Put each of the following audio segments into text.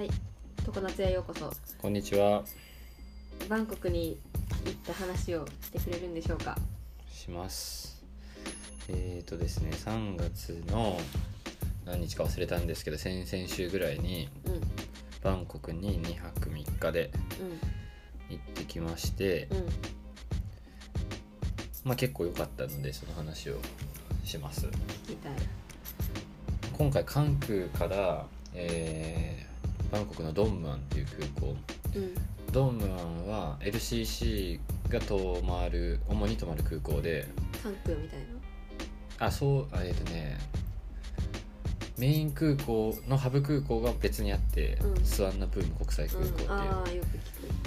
はい、常夏へようこそ。こんにちは。バンコクに行った話をしてくれるんでしょうか？します。えーとですね、3月の何日か忘れたんですけど、先々週ぐらいにうん、うん、バンコクに2泊3日で行ってきまして、うん、まあ結構良かったので、その話をします。聞きたい。今回、関空から、えーバンコクのドンムアンっていう空港。うん、ドンムアンは LCC が止まる、主に止まる空港で、関空みたいな？あそうあえっ、とねメイン空港のハブ空港が別にあって、うん。スワンナプーム国際空港っていう、うん、ああ、よく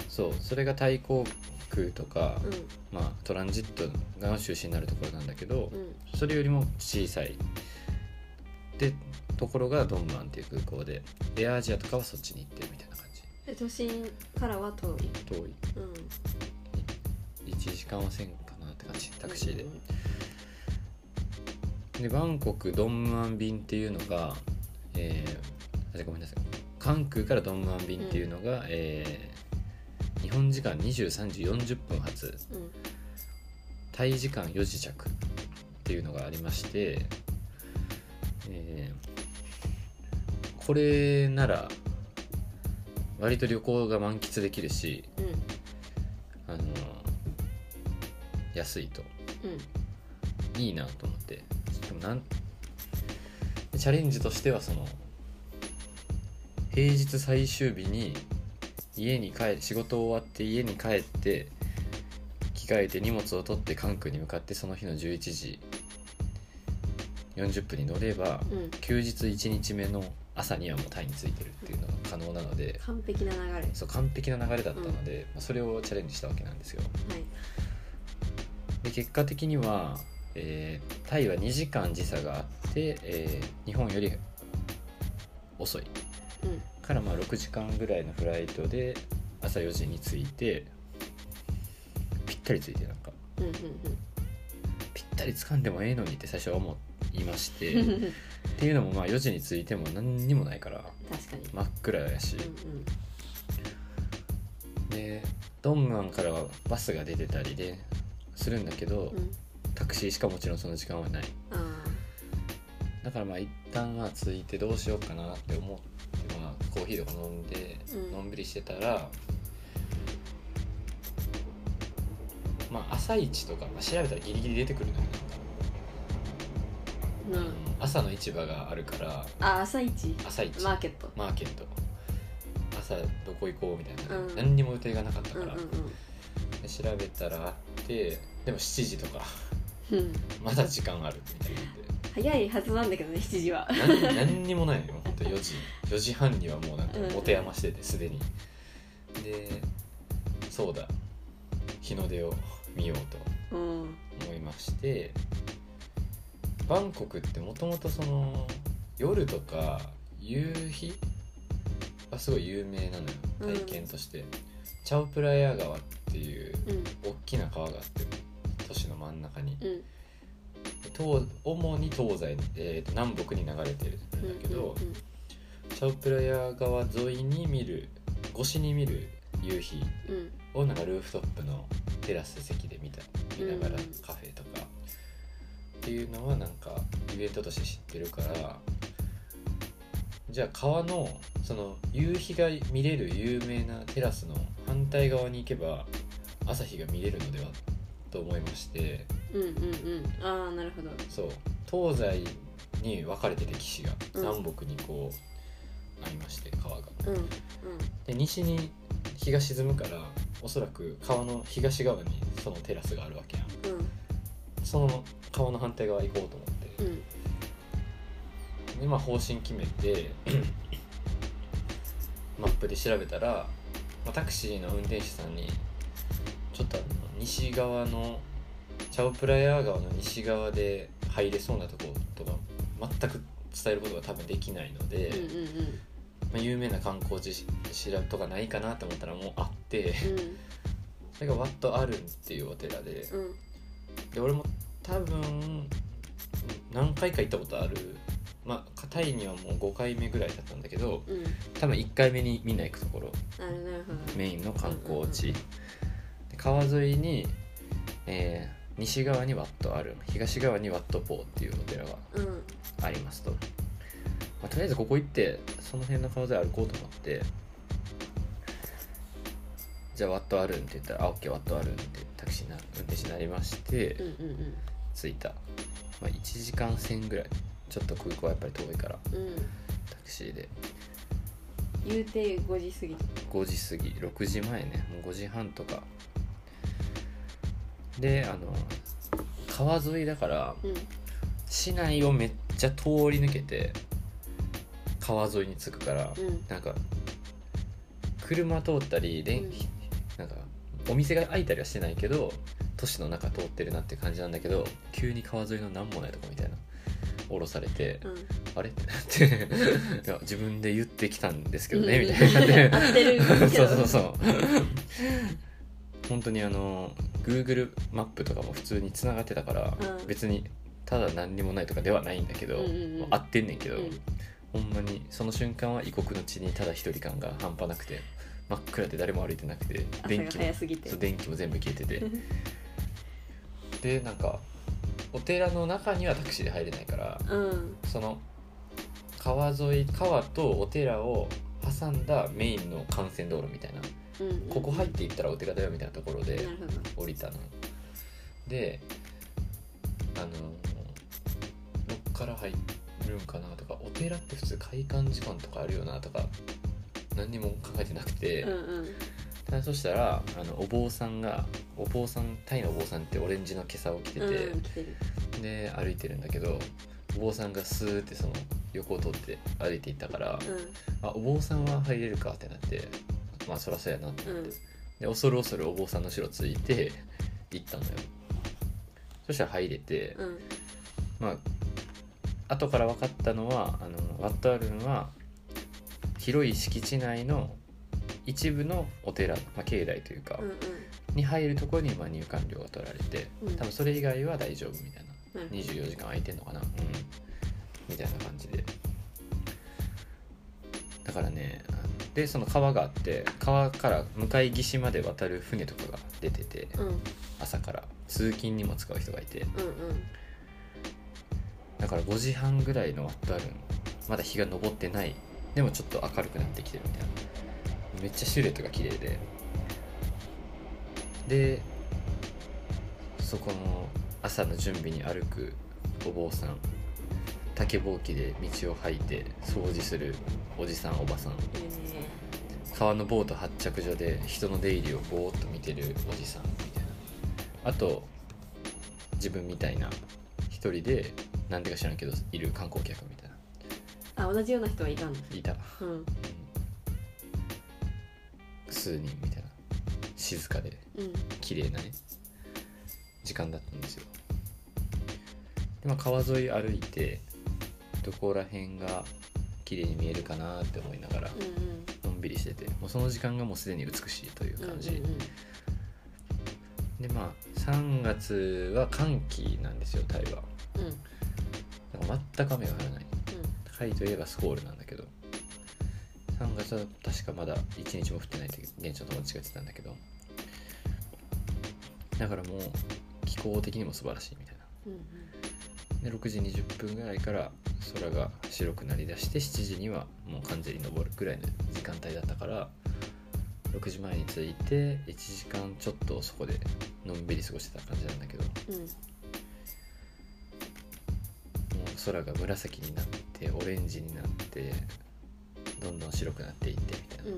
そうそれがタイ航空とか、聞く。まあ、トランジットが中心になるところなんだけどうん、うん、それよりも小さい。でところがドンムアンっていう空港でエアアジアとかはそっちに行ってるみたいな感じ。で、都心からは遠い？遠い。うん。1時間はせんかなって感じタクシーで。うん、でバンコクドンムアン便っていうのが、えー、あごめんなさい。関空からドンムアン便っていうのが、えー日本時間23時40分発。うん、タイ時間4時着っていうのがありまして、えーこれなら割と旅行が満喫できるし、うん、あの安いと。うん、いいなと思って。でもなんチャレンジとしてはその平日最終日に家に帰仕事終わって家に帰って着替えて荷物を取って関空に向かってその日の11時40分に乗ればうん。休日1日目の朝にはもうタイに着いてるっていうのが可能なので完璧な流れ。はい。そう完璧な流れだったので、まあそれをチャレンジしたわけなんですよ。で結果的には、えータイは2時間時差があって、えー日本より遅いうん、からまあ6時間ぐらいのフライトで朝4時に着いてぴったり着いてなんかうん、うん、ぴったり掴んでもええのにって最初は思いましてうん。っうん、ていうのもまあ4時に着いても何にもないから確かに。真っ暗やしうん、でドンムアンからはバスが出てたりでするんだけどうん、うん。タクシーしかもちろんその時間はないあだからまあ一旦は着いてどうしようかなって思ってまあコーヒーとか飲んでうんのんびりしてたら、まあ朝市とか、まあ、調べたらギリギリ出てくるのよあ、うん。朝の市場があるからあ、朝一。朝市。マーケット。マーケット。朝どこ行こうみたいな、うん。何にも予定がなかったうん、から、うん、で調べたらあってでも7時とか。うん。うん。まだ時間あるみたいな早いはずなんだけどね、7時は。何何にもないのよ。ほんと4時。4時半にはもうなんかうん。持て余しててすでに。でそうだ。日の出を見ようとうん。思いましてバンコクってもともとその夜とか夕日がすごい有名なのうんよ体験として、チャオプラヤ川っていううん。大きな川があって都市の真ん中に。うん。東主に東西に、えーと南北に流れてるんだけど、うんチャオプラヤ川沿いに見る越しに見る夕日うん。をなんかルーフトップのテラス席で見た見ながらうん。カフェとかっていうのはなんかイベントとして知ってるからじゃあ川のその夕日が見れる有名なテラスの反対側に行けば朝日が見れるのではと思いましてうんうんうん。ああなるほど。そう。東西に分かれてて岸がうん。南北にこうありまして川が。うんうん。で西に日が沈むからおそらく川の東側にそのテラスがあるわけやん。うんその川の反対側行こうと思って。うん。でまあ方針決めて マップで調べたら、まあ、タクシーの運転手さんにちょっとあの西側のチャオプラヤー川の西側で入れそうなとことか全く伝えることが多分できないので、うんうんまあ、有名な観光地し調べとかないかなと思ったらもうあって。うん。それがワットアルンっていうお寺でうんうんで俺も多分何回か行ったことある。まあタイにはもう5回目ぐらいだったんだけどうん。多分1回目にみんな行くところ。メインの観光うん地、で川沿いに、えー西側にワットある東側にワットポーっていうお寺がうん。ありますと、まあ、とりあえずここ行ってその辺の川沿い歩こうと思ってじゃあワットあるんって言ったら「あオッケーワットあるん」ってタクシーな運転手になりまして、うんうん着いた、まあ、1時間1000ぐらいちょっと空港はやっぱり遠いからうんうんタクシーで。言うて5時過ぎ。5時過ぎ6時前ねもう5時半とか。であの川沿いだからうん市内をめっちゃ通り抜けて川沿いに着くから、うん。なんか車通ったりで、うん。なんかお店が開いたりはしてないけど都市の中通ってるなって感じなんだけど急に川沿いの何もないとこみたいな降ろされて、うん。あれ？ってなっていや自分で言ってきたんですけどね、うん。みたいになって合ってるけそうどそうそう。本当にあの Google マップとかも普通に繋がってたから、うん。別にただ何にもないとかではないんだけど、うんうんうん。合ってんねんけど、うん。ほんまにその瞬間は異国の地にただ一人感が半端なくて真っ暗で誰も歩いてなくて電気もそう電気も全部消えてて。でなんかお寺の中にはタクシーで入れないからうん。その川沿い川とお寺を挟んだメインの幹線道路みたいなうんうん。ここ入っていったらお寺だよみたいなところで降りたの。であのどっから入るんかなとかお寺って普通開館時間とかあるよなとか何にも考えてなくて、うんうん。ただそしたらあのお坊さんがお坊さんタイのお坊さんってオレンジの袈裟を着てて、うん来てる。で歩いてるんだけどお坊さんがスーってその横を通って歩いていったから、うあお坊さんは入れるかってなってまあそらそうやなってなって、んうん。で恐る恐るお坊さんの後ろついて行ったのよ。そしたら入れて、うん。まあ後から分かったのはあのワットアルンは広い敷地内の一部のお寺、まあ、境内というか、うんうん。に入るところにまあ入館料が取られて、うん。多分それ以外は大丈夫みたいななるほど24時間空いてんのかなうん。みたいな感じで。だからねでその川があって川から向かい岸まで渡る船とかが出ててうん。うん朝から通勤にも使う人がいて。うんだから5時半ぐらいのワットアルンまだ日が昇ってないでもちょっと明るくなってきてるみたいな。めっちゃシルエットが綺麗で。でそこの朝の準備に歩くお坊さん。竹ぼうきで道を掃いて掃除するおじさんおばさん。川のボート発着所で人の出入りをぼーっと見てるおじさんみたいな。あと自分みたいな一人でなんでか知らんけどいる観光客みたいなあ同じような人はいたんだいたうん。数人みたいな。静かでうん。綺麗なね時間だったんですよ。で、まあ、川沿い歩いてどこら辺が綺麗に見えるかなって思いながらうんのんびりしててもうその時間がもうすでに美しいといううん感じ、うんうんでまあ3月は寒気なんですよタイはうん。うんだから全く雨が降らないタイといえばスコールなんだけど。3月は確かまだ1日も降ってないって現地の友達が言ってたんだけど。だからもう気候的にも素晴らしいみたいな。うんで6時20分ぐらいから空が白くなりだして7時にはもう完全に昇るぐらいの時間帯だったから6時前に着いて1時間ちょっとそこでのんびり過ごしてた感じなんだけど。もうん。うんう空が紫になってオレンジになってどんどん白くなっていってみたいな、う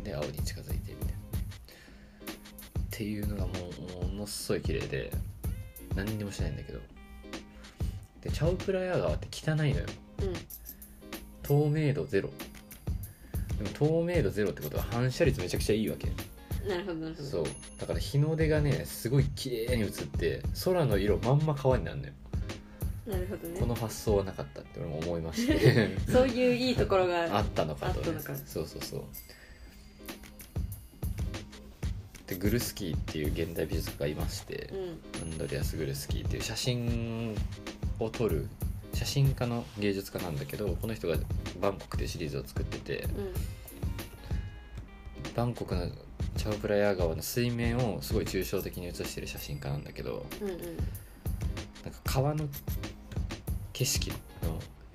ん。で青に近づいてみたいな。っていうのがもうものすごい綺麗で何にもしないんだけど。でチャウプラヤ川って汚いのよ。うん。透明度ゼロ。でも透明度ゼロってことは反射率めちゃくちゃいいわけ。なるほどなるほど。そう。だから日の出がねすごい綺麗に映って空の色まんま川になるのよなるほどね。この発想はなかったって俺も思いまして。そういういいところが あったのかと、そうそうそう。でグルスキーっていう現代美術家がいましてう、ん。アンドレアス・グルスキーっていう写真を撮る写真家の芸術家なんだけどこの人がバンコクでシリーズを作っててうん。バンコクのチャオプラヤー川の水面をすごい抽象的に写してる写真家なんだけどうんうん。なんか川の景色の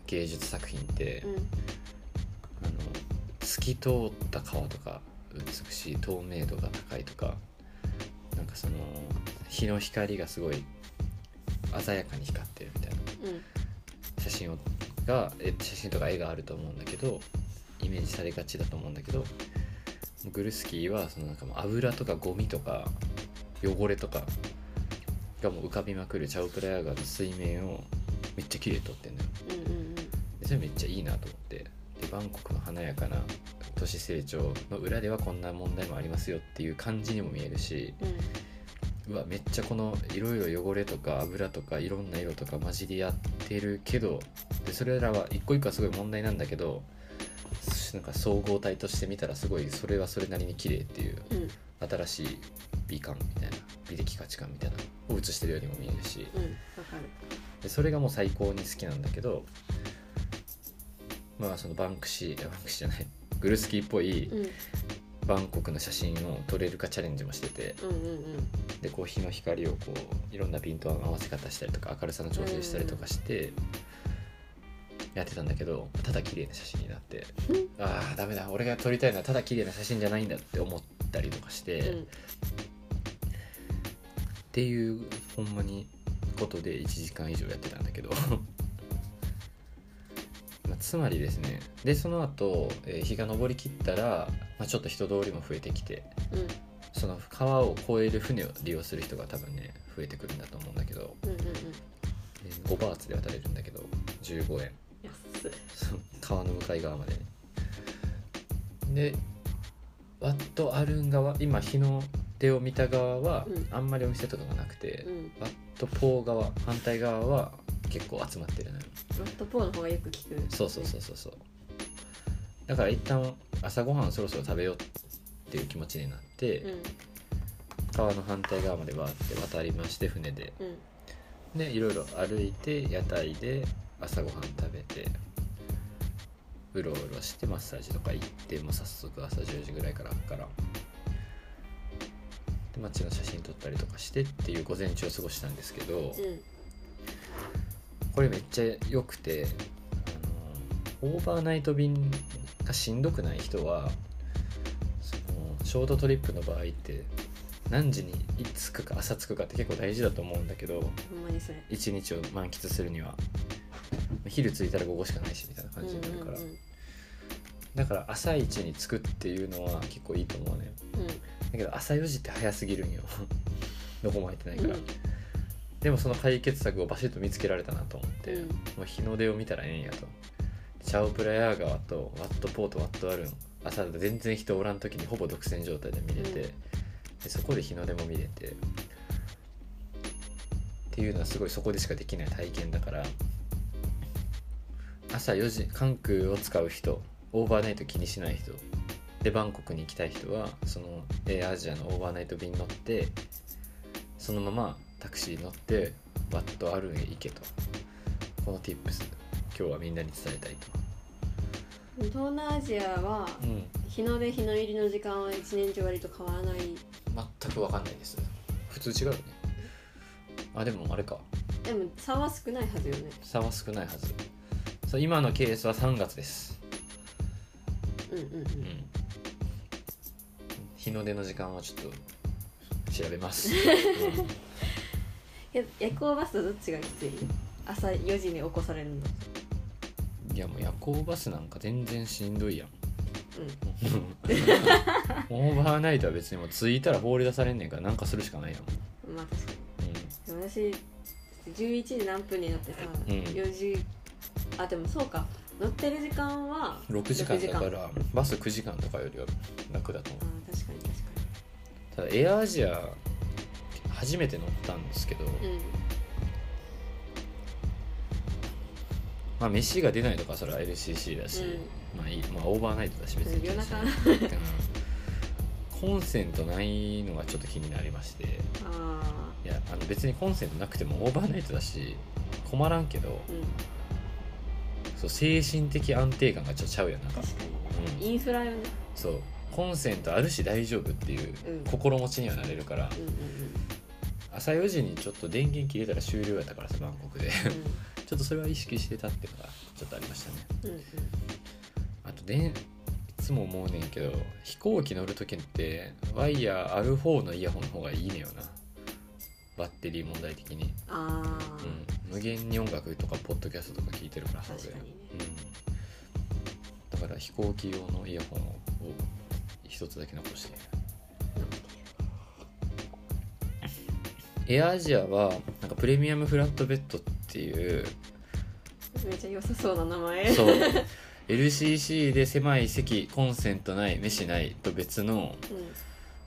芸術作品って、うん。あの透き通った川とか美しい透明度が高いとかなんかその日の光がすごい鮮やかに光ってるみたいな。うん。写真をがえ写真とか絵があると思うんだけどイメージされがちだと思うんだけどグルスキーはそのなんかもう油とかゴミとか汚れとかがもう浮かびまくるチャオプラヤ川の水面をめっちゃ綺麗に撮ってんのよ。うんうんでそれめっちゃいいなと思って。でバンコクの華やかな都市成長の裏ではこんな問題もありますよっていう感じにも見えるしうん。うわめっちゃこのいろいろ汚れとか油とかいろんな色とか混じり合ってるけどでそれらは一個一個はすごい問題なんだけどなんか総合体として見たらすごいそれはそれなりに綺麗っていううんうん。新しい美観みたいな美的価値観みたいなのを映してるようにも見えるしうんわかるでそれがもう最高に好きなんだけどまあそのバンクシーバンクシーじゃないグルスキーっぽいうん。バンコクの写真を撮れるかチャレンジもしててうんうんうん。でこう日の光をこういろんなピントの合わせ方したりとか明るさの調整したりとかしてやってたんだけどただ綺麗な写真になってああダメだ俺が撮りたいのはただ綺麗な写真じゃないんだって思ったりとかして、っうん。ていうほんまにことで1時間以上やってたんだけど。まあつまりですね。でその後、えー日が昇りきったら、まあ、ちょっと人通りも増えてきてうん。その川を越える船を利用する人が多分ね増えてくるんだと思うんだけど、うんうんうん。えー5バーツで渡れるんだけど15円。川の向かい側までね。でワットアルン側今日の出を見た側はうん。あんまりお店とかがなくて、うん。ワットポー側反対側は結構集まってるのよ。ロットポーの方がよく聞く。そうそうそうそうそう。だから一旦朝ごはんそろそろ食べようっていう気持ちになって、うん。川の反対側までわーって渡りまして船で。うん。でいろいろ歩いて屋台で朝ごはん食べてうろうろしてマッサージとか行ってもう早速朝10時ぐらいからからで街の写真撮ったりとかしてっていう午前中を過ごしたんですけど、うん。これめっちゃ良くてあのオーバーナイト便がしんどくない人はそのショートトリップの場合って何時にいつ着くか朝着くかって結構大事だと思うんだけど一日を満喫するには。昼着いたら午後しかないしみたいな感じになるから、だから朝一に着くっていうのは結構いいと思うね。うんだけど朝4時って早すぎるんよ。どこも入ってないから、うん。でもその解決策をバシッと見つけられたなと思って、うん。もう日の出を見たらええんやと。チャオプラヤー川とワットポートワットアルン。朝全然人おらん時にほぼ独占状態で見れて、うん。でそこで日の出も見れて。っていうのはすごいそこでしかできない体験だから。朝4時関空を使う人オーバーナイト気にしない人でバンコクに行きたい人はそのエアアジアのオーバーナイト便乗ってそのままタクシー乗ってワットアルンへ行けと。この tips 今日はみんなに伝えたいと。東南アジアはうん。日の出日の入りの時間は一年中割と変わらない。全く分かんないです。普通違うよね。あでもあれか。でも差は少ないはずよね。差は少ないはず。そう今のケースは3月です。うんうんうん。うん日の出の時間はちょっと調べます、うんえ夜行バスとどっちがきつい？朝4時に起こされるの。いやもう夜行バスなんか全然しんどいやん。う オーバーナイトは別にもう着いたら放り出されんねんからなんかするしかないやん、んまあ確かに。うでも私11時何分になってさ、うん。4時あでもそうか乗ってる時間はん、6時間6だからバス9時間とかよりは楽だと思う。あ確かに確かただエアアジア初めて乗ったんですけど、にまあ飯が出ないとかそれは LCC だし、まあいい、まあ、オーバーナイトだし別に夜中。うんコンセントないのがちょっと気になりましていやあの別にコンセントなくてもオーバーナイトだし困らんけどあうんそう精神的安定感がちょっとちゃうよな。んかうん。にインフラよね。そう。コンセントあるし大丈夫っていううん。心持ちにはなれるから、うんうん朝4時にちょっつ電源切れたら終了やったからさバンコクで。ちょっとそれは意識してたっていうのがちょっとありましたね。うんうんうん。あとでいつも思うねんけど飛行機乗る時ってワイヤーある方のイヤホンの方がいいねよなバッテリー問題的に、ああ、うん、無限に音楽とかポッドキャストとか聞いてるからさ確かにね。うん、だから飛行機用のイヤホンを一つだけ残して。エアアジアはなんかプレミアムフラットベッドっていう。めっちゃ良さそうな名前。そう。LCC で狭い席コンセントない飯ないと別の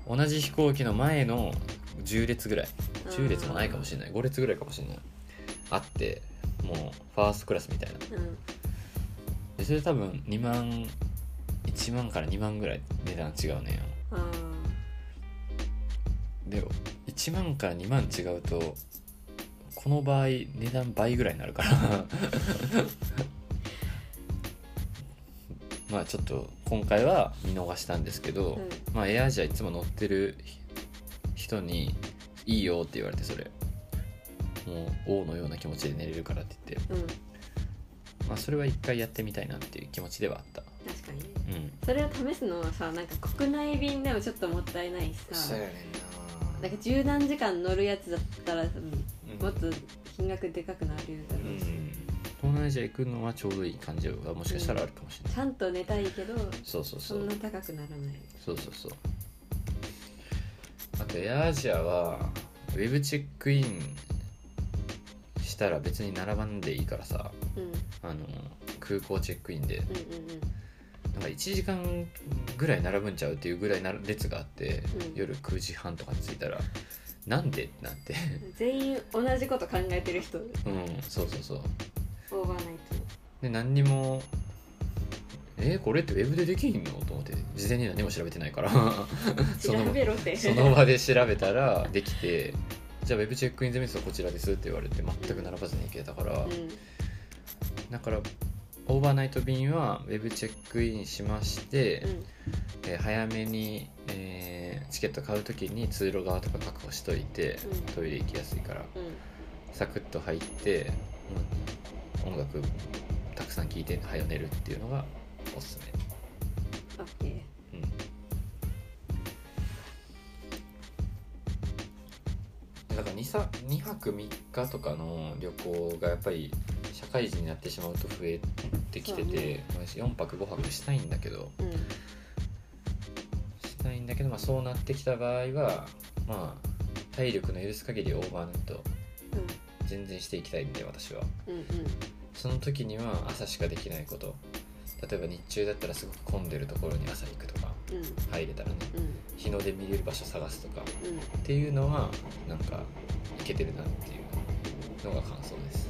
う同じ飛行機の前の10列ぐらい。ん、10列もないかもしれない。5列ぐらいかもしれない。あってもうファーストクラスみたいな。うん、でそれ多分2万1万から2万ぐらい値段違うねよ。あで1万から2万違うとこの場合値段倍ぐらいになるから。まあちょっと今回は見逃したんですけど、うん。まあエアアジアいつも乗ってる人に「いいよ」って言われてそれ。もう王のような気持ちで寝れるからって言って。うんうんまあそれは一回やってみたいなっていう気持ちではあった。確かにね。うん。それを試すのはさなんか国内便でもちょっともったいないしさ。やねんな。んか十何時間乗るやつだったら、うん。なもっと金額でかくなるだろうし、うん。東南アジア行くのはちょうどいい感じがもしかしたらあるかもしれない、ちゃんと寝たいけどそうそうそう。んそな高くならない。そうそうそうあとエアアジアはウェブチェックインしたら別に並ばんでいいからさうん。うんあの空港チェックインで。うんうんなんか1時間ぐらい並ぶんちゃうっていうぐらいな列があって、うん。夜9時半とかに着いたらなんでってなって。う ん全員同じこと考えてる人。うんそうそうそう。オーバーナイで何にもえーこれってウェブでできんの？と思って事前に何も調べてないから。そトの調べろって。その場で調べたらできてじゃあウェブチェックイン済みですよこちらですって言われて全く並ばずに行けたから、うん。だからオーバーナイト便はウェブチェックインしまして、うん。えー早めに、えーチケット買う時に通路側とか確保しといて、うん。トイレ行きやすいからうん。サクッと入って、うん音楽たくさん聴いて早寝るっていうのがおすすめ、オッケうん、だから 2, さ2泊3日とかの旅行がやっぱり社会人になってしまうと増えてきてて、ね。私4泊5泊したいんだけど。ーうん。したいんだけど、まあ、そうなってきた場合はまあ体力の許す限りオーバーナイト全然していきたいんで私は。うんうん。その時には朝しかできないこと例えば日中だったらすごく混んでるところに朝行くとかうん。入れたらねうん。日の出見れる場所探すとかうん。っていうのはなんかいけてるなっていうのが感想です。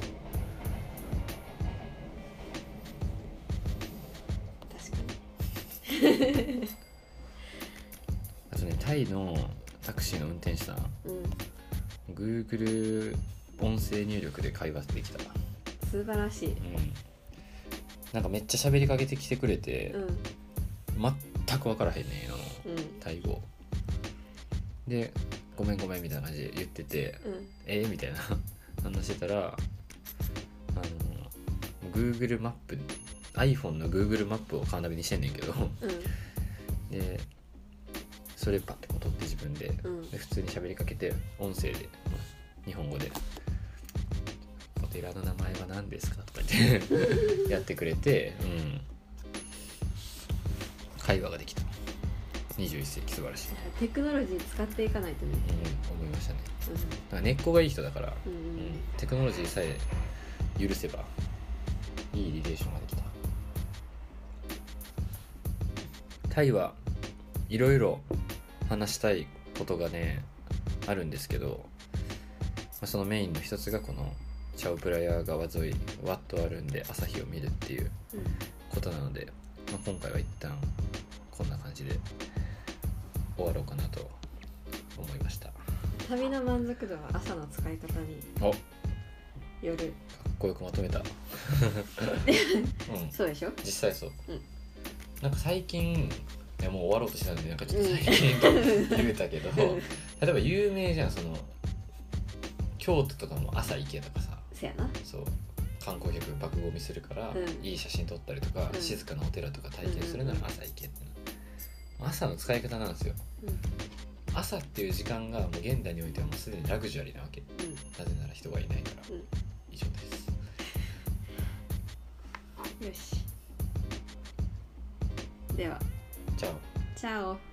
確かに。あとねタイのタクシーの運転手さんうん。Google 音声入力で会話できた。素晴らしい。うんなんかめっちゃ喋りかけてきてくれて、うん全く分からへんねんようん。タイ語で「ごめんごめん」みたいな感じで言っててうん「えーみたいな 話してたらあの Google マップ iPhone の Google マップをカーナビにしてんねんけどうん。でそれパッて取って自分でうん。で普通に喋りかけて音声で、まあ日本語で「お寺の名前は何ですか?」とか言って やってくれて、うん、会話ができた。21世紀素晴らしい、テクノロジー使っていかないとね。うん、思いましたね。なんか根っこがいい人だから、うんうん。うん。テクノロジーさえ許せばいいリレーションができた。タイはいろいろ話したいことがねあるんですけど、まあ、そのメインの一つがこのチャオプラヤ川沿いワッとあるんで朝日を見るっていううん。ことなので、まあ、今回は一旦こんな感じで終わろうかなと思いました。か旅の満足度は朝の使い方にお。よる。っこよくまとめた。うん。そうでしょ？実際そう、うん。なんか最近いやもう終わろうとしてたんでなんかちょっと最近と言う たけど、うん。例えば有名じゃんその京都とかも朝行けとかさせやな。そう。観光客爆ゴミするから、うん。いい写真撮ったりとか、うん。静かなお寺とか体験するなら朝行けって。な朝の使い方なんですよ。うん。朝っていう時間がもう現代においてはもうすでにラグジュアリーなわけ。うん。なぜなら人がいないから、うん。以上です。よし。では。じゃあ。チャオ